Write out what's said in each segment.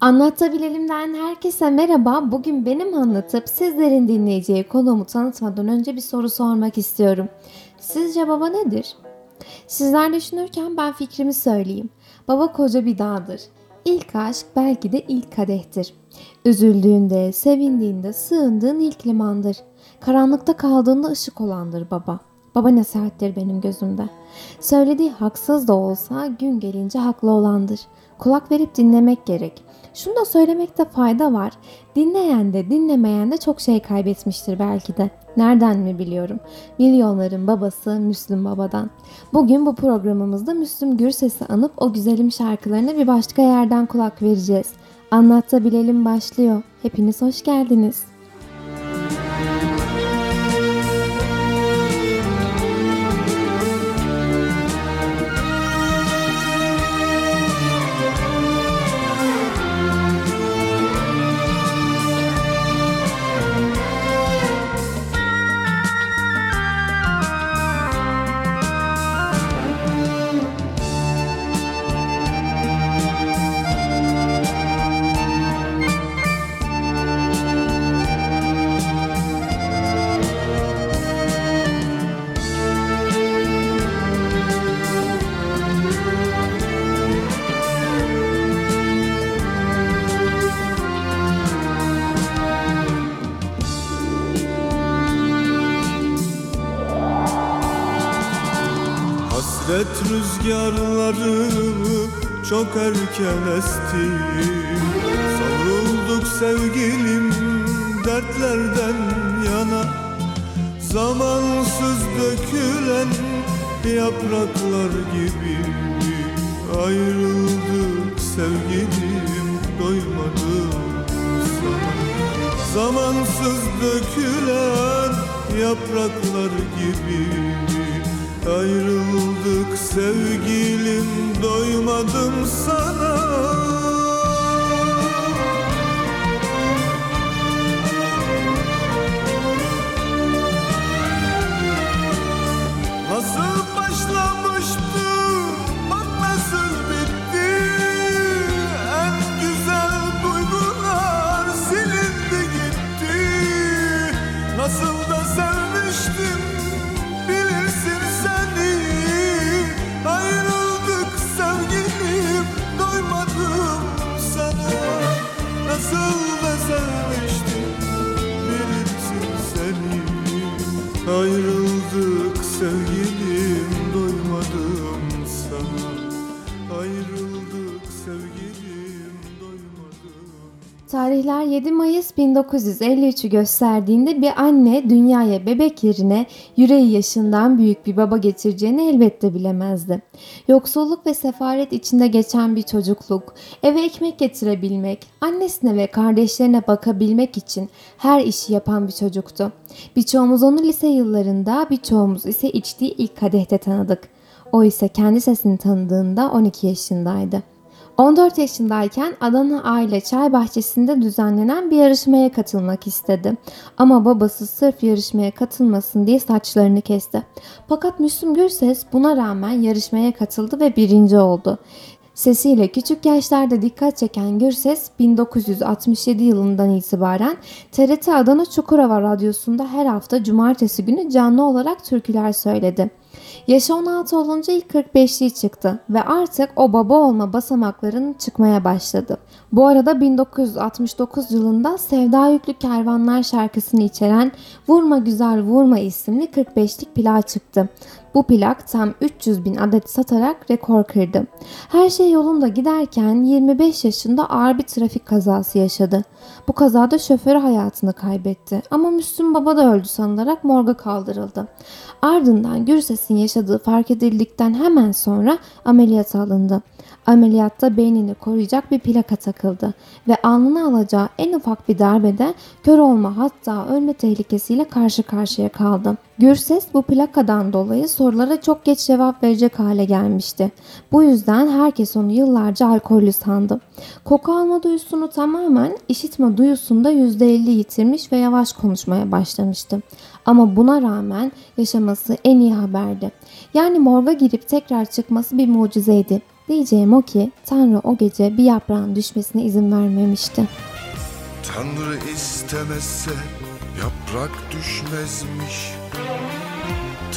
Anlatabilelimden herkese merhaba. Bugün benim anlatıp sizlerin dinleyeceği konumu tanıtmadan önce bir soru sormak istiyorum. Sizce baba nedir? Sizler düşünürken ben fikrimi söyleyeyim. Baba koca bir dağdır. İlk aşk belki de ilk kadehtir. Üzüldüğünde, sevindiğinde sığındığın ilk limandır. Karanlıkta kaldığında ışık olandır baba. Baba nasihattir benim gözümde. Söylediği haksız da olsa gün gelince haklı olandır. Kulak verip dinlemek gerek. Şunu da söylemekte fayda var. Dinleyen de dinlemeyen de çok şey kaybetmiştir belki de. Nereden mi biliyorum? Milyonların babası Müslüm Baba'dan. Bugün bu programımızda Müslüm Gürses'i anıp o güzelim şarkılarına bir başka yerden kulak vereceğiz. Anlatabilelim başlıyor. Hepiniz hoş geldiniz. Hasret rüzgarları çok erken esti. Savrulduk sevgilim dertlerden yana. Zamansız dökülen yapraklar gibi Ayrıldık sevgilim doymadım sana. Zamansız dökülen yapraklar gibi Ayrıldık sevgilim doymadım sana Nasıl da sevmiştim bilirsin seni? Ayrıldık sevgilim Tarihler 7 Mayıs 1953'ü gösterdiğinde bir anne dünyaya bebek yerine yüreği yaşından büyük bir baba getireceğini elbette bilemezdi. Yoksulluk ve sefaret içinde geçen bir çocukluk, eve ekmek getirebilmek, annesine ve kardeşlerine bakabilmek için her işi yapan bir çocuktu. Birçoğumuz onu lise yıllarında, birçoğumuz ise içtiği ilk kadehte tanıdık. O ise kendi sesini tanıdığında 12 yaşındaydı. 14 yaşındayken Adana Aile Çay Bahçesi'nde düzenlenen bir yarışmaya katılmak istedi. Ama babası sırf yarışmaya katılmasın diye saçlarını kesti. Fakat Müslüm Gürses buna rağmen yarışmaya katıldı ve birinci oldu. Sesiyle küçük yaşlarda dikkat çeken Gürses 1967 yılından itibaren TRT Adana Çukurova Radyosu'nda her hafta cumartesi günü canlı olarak türküler söyledi. Yaşı 16 olunca ilk 45'liği çıktı ve artık o baba olma basamaklarının çıkmaya başladı. Bu arada 1969 yılında Sevda Yüklü Kervanlar şarkısını içeren Vurma Güzel Vurma isimli 45'lik plağı çıktı. Bu plak tam 300 bin adet satarak rekor kırdı. Her şey yolunda giderken 25 yaşında ağır bir trafik kazası yaşadı. Bu kazada şoförü hayatını kaybetti ama Müslüm Baba da öldü sanılarak morga kaldırıldı. Ardından Gürses'in yaşadığı fark edildikten hemen sonra ameliyata alındı. Ameliyatta beynini koruyacak bir plaka takıldı ve alnına alacağı en ufak bir darbede kör olma hatta ölme tehlikesiyle karşı karşıya kaldı. Gürses bu plakadan dolayı sorulara çok geç cevap verecek hale gelmişti. Bu yüzden herkes onu yıllarca alkollü sandı. Koku alma duyusunu tamamen işitme duyusunda %50 yitirmiş ve yavaş konuşmaya başlamıştı. Ama buna rağmen yaşaması en iyi haberdi. Yani morga girip tekrar çıkması bir mucizeydi. Diyeceğim o ki Tanrı o gece bir yaprağın düşmesine izin vermemişti. Tanrı istemezse yaprak düşmezmiş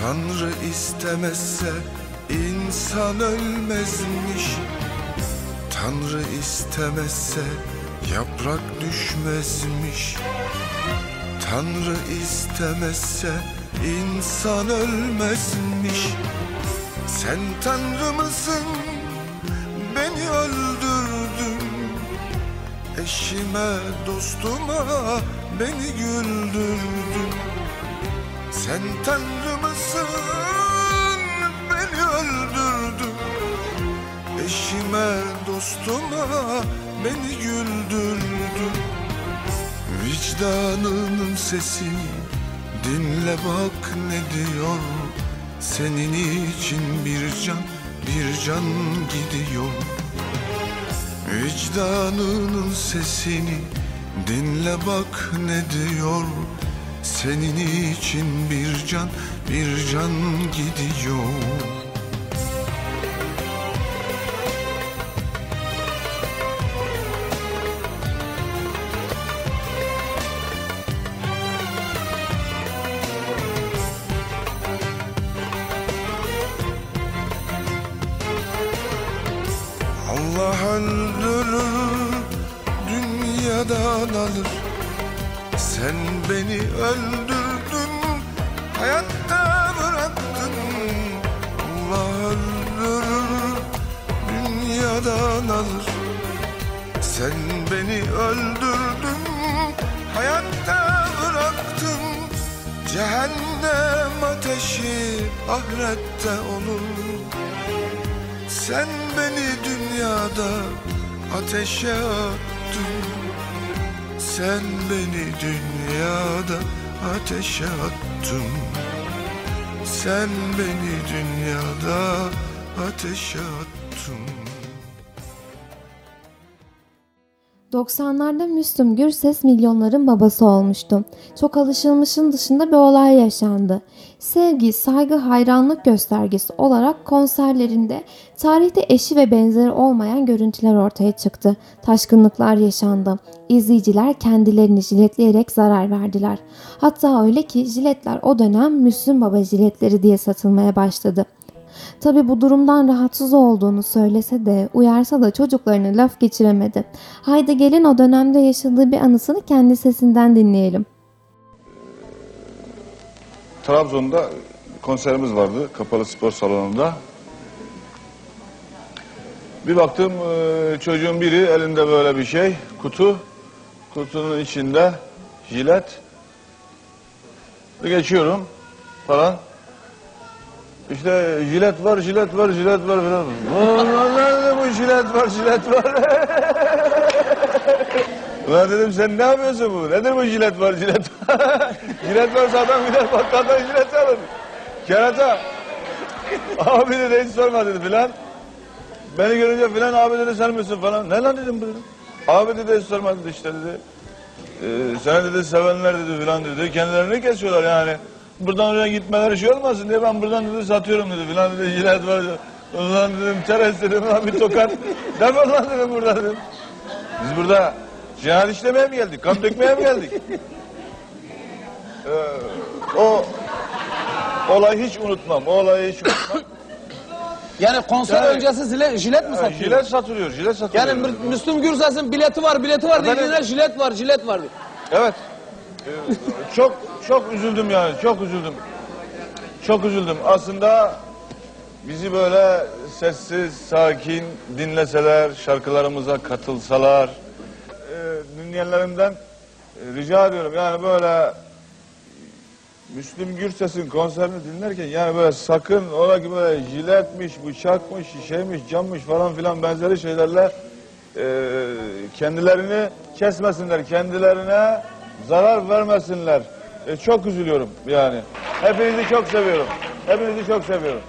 Tanrı istemezse insan ölmezmiş. Tanrı istemezse yaprak düşmezmiş. Tanrı istemezse insan ölmezmiş. Sen Tanrı mısın? Beni öldürdün. Eşime dostuma beni güldürdün Sen Tanrı mısın beni öldürdün. Eşime dostuma beni güldürdün. Vicdanının sesini dinle bak ne diyor. Senin için bir can bir can gidiyor. Vicdanının sesini dinle bak ne diyor Senin için bir can bir can gidiyor öldürdün, hayatta bıraktın. Allah öldürür, dünyadan alır. Sen beni öldürdün, hayatta bıraktın. Cehennem ateşi ahirette olur. Sen beni dünyada ateşe attın Sen beni dünyada ateşe attın. Sen beni dünyada ateşe attın 90'larda Müslüm Gürses milyonların babası olmuştu. Çok alışılmışın dışında bir olay yaşandı. Sevgi, saygı, hayranlık göstergesi olarak konserlerinde tarihte eşi ve benzeri olmayan görüntüler ortaya çıktı. Taşkınlıklar yaşandı. İzleyiciler kendilerini jiletleyerek zarar verdiler. Hatta öyle ki jiletler o dönem Müslüm Baba jiletleri diye satılmaya başladı. Tabi bu durumdan rahatsız olduğunu söylese de uyarsa da çocuklarına laf geçiremedi. Haydi gelin o dönemde yaşadığı bir anısını kendi sesinden dinleyelim. Trabzon'da konserimiz vardı kapalı spor salonunda. Bir baktım e, çocuğun biri elinde böyle bir şey, kutu. Kutunun içinde jilet. Geçiyorum falan. İşte jilet var, jilet var, jilet var falan. Ulan nerede bu jilet var, jilet var. Ulan dedim sen ne yapıyorsun bu? Nedir bu jilet var, jilet var? jilet varsa adam gider bakkaldan jilet alır. Kerata. Abi dedi hiç sorma dedi filan. Beni görünce filan abi dedi sen misin falan. Ne lan dedim bu dedim. Abi dedi hiç sorma dedi işte dedi. Ee, seni dedi sevenler dedi filan dedi. Kendilerini kesiyorlar yani. Buradan oraya gitmeleri şey olmasın diye ben buradan dedi satıyorum dedi filan dedi. Jilet var. Ulan dedim çerez dedim lan bir tokat. Defol lan dedim burada dedim. Biz burada cinayet işlemeye mi geldik? Kan dökmeye mi geldik? Ee, o olayı hiç unutmam. O olayı hiç unutmam. Yani konser Yani- öncesi zile, jilet mi satıyor? jilet satılıyor, jilet satılıyor. Yani Mü- Müslüm Gürses'in bileti var, bileti var Efendim? dediğinde jilet var, jilet var. diyor. Evet. Çok çok üzüldüm yani, çok üzüldüm. Çok üzüldüm. Aslında bizi böyle sessiz, sakin dinleseler, şarkılarımıza katılsalar, e, dinleyenlerimden e, rica ediyorum yani böyle Müslüm Gürses'in konserini dinlerken yani böyle sakın ola ki böyle jiletmiş, bıçakmış, şişeymiş, cammış falan filan benzeri şeylerle e, kendilerini kesmesinler, kendilerine zarar vermesinler. E, çok üzülüyorum yani. Hepinizi çok seviyorum. Hepinizi çok seviyorum.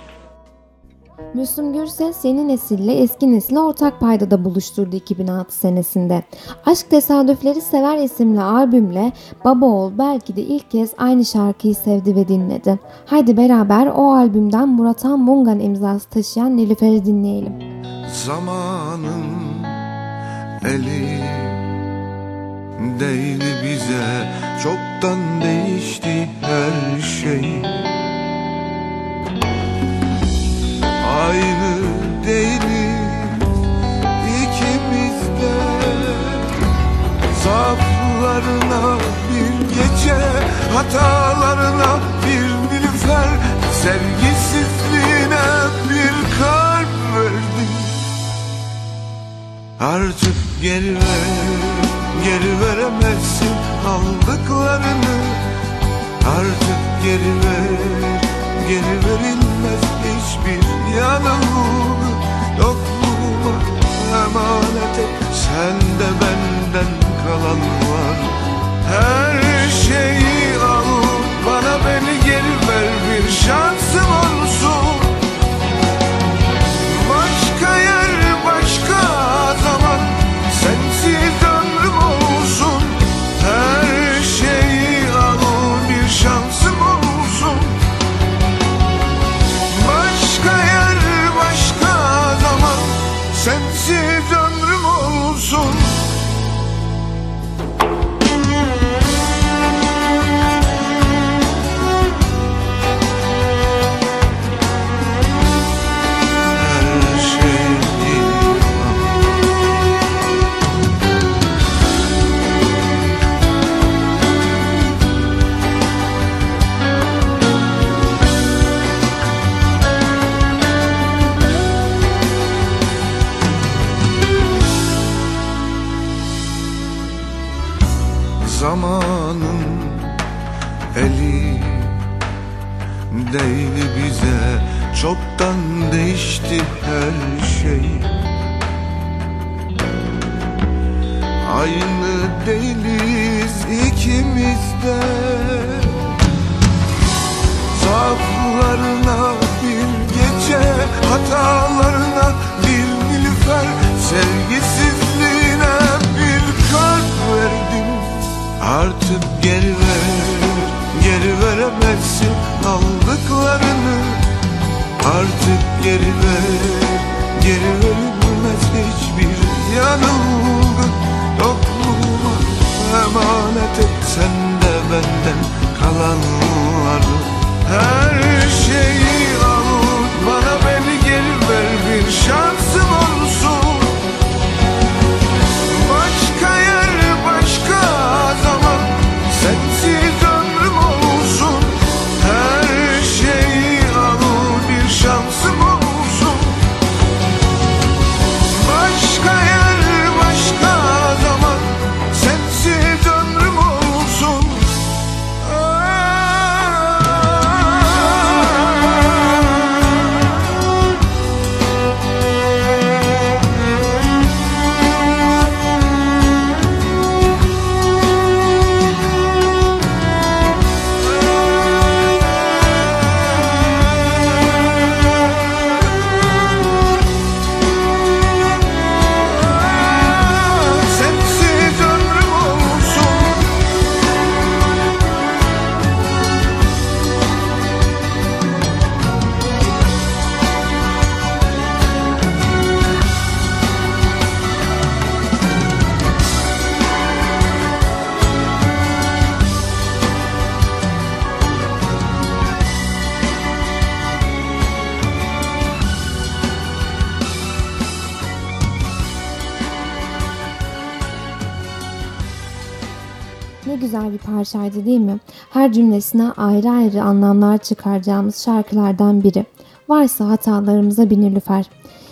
Müslüm Gürses yeni nesille eski nesli ortak paydada buluşturdu 2006 senesinde. Aşk Tesadüfleri Sever isimli albümle baba oğul belki de ilk kez aynı şarkıyı sevdi ve dinledi. Haydi beraber o albümden Murat Han Mungan imzası taşıyan Nilüfer'i dinleyelim. Zamanın eli değdi bize. Çoktan değişti her şey. Aynı değiliz ikimiz de Zaaflarına bir gece Hatalarına bir nilüfer. Sevgisizliğine bir kalp verdin Artık geri ver, geri veremezsin aldıklarını. Artık geri ver, geri verilmez hiçbir yanılgı Yokluğuma emanet et, sende benden kalan var. Her şeyi 珍惜这 Zamanın eli değdi bize. Çoktan değişti her şey. Aynı değiliz ikimiz de. Zaaflarına bir gece Hatalarına bir nilüfer. Sevgisizliğine Artık geri ver, geri veremezsin aldıklarını. Artık geri ver, geri verilmez hiçbir yanılgı. Yokluğuma emanet et sen de benden kalanları. Her şeyi al, Ne güzel bir parçaydı değil mi? Her cümlesine ayrı ayrı anlamlar çıkaracağımız şarkılardan biri. Varsa hatalarımıza bir nilüfer.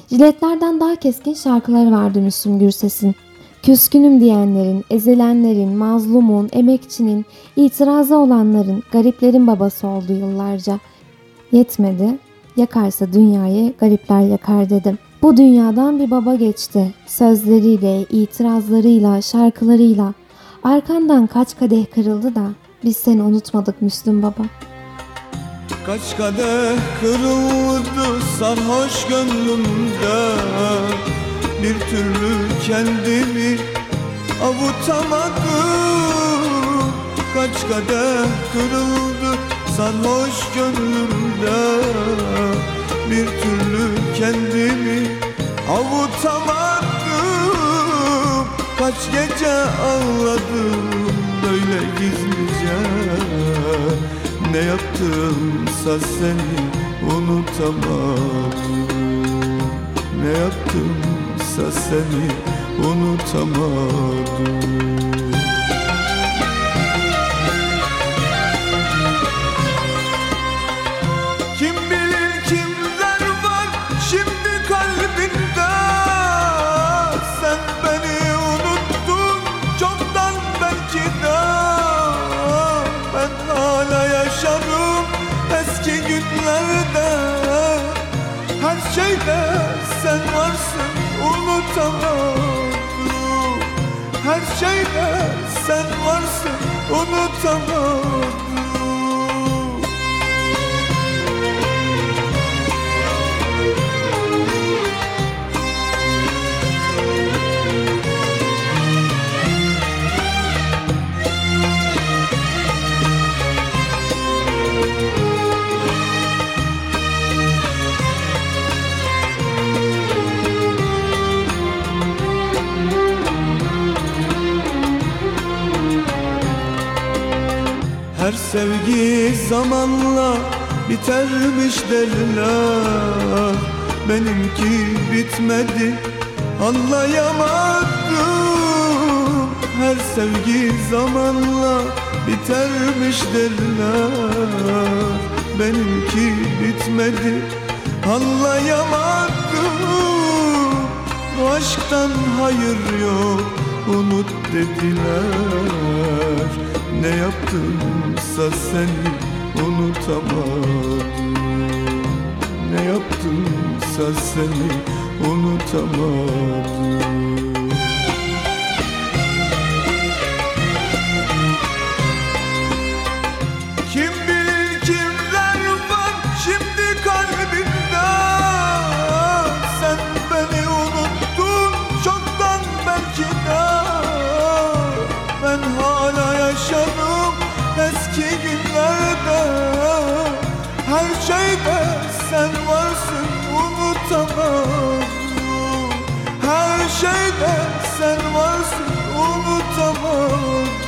Jiletlerden daha keskin şarkıları vardı Müslüm Gürses'in. Küskünüm diyenlerin, ezilenlerin, mazlumun, emekçinin, itirazı olanların, gariplerin babası oldu yıllarca. Yetmedi, yakarsa dünyayı garipler yakar dedim. Bu dünyadan bir baba geçti. Sözleriyle, itirazlarıyla, şarkılarıyla. Arkandan kaç kadeh kırıldı da biz seni unutmadık Müslüm Baba. Kaç kadeh kırıldı sarhoş gönlümde. Bir türlü kendimi avutamadım. Kaç kadeh kırıldı sarhoş gönlümde. Bir türlü kendimi Avutamadım Kaç gece ağladım Böyle gizlice. Ne yaptımsa seni unutamadım. Ne yaptımsa seni unutamadım sen varsın unutamadım Her şeyde sen varsın unutamadım Her sevgi zamanla bitermiş derler. Benimki bitmedi anlayamadım. Her sevgi zamanla bitermiş derler. Benimki bitmedi anlayamadım. Bu aşktan hayır yok unut dediler. Ne yaptımsa seni unutamadım. Ne yaptımsa seni unutamadım sen varsın unutamadım Her şeyde sen varsın unutamadım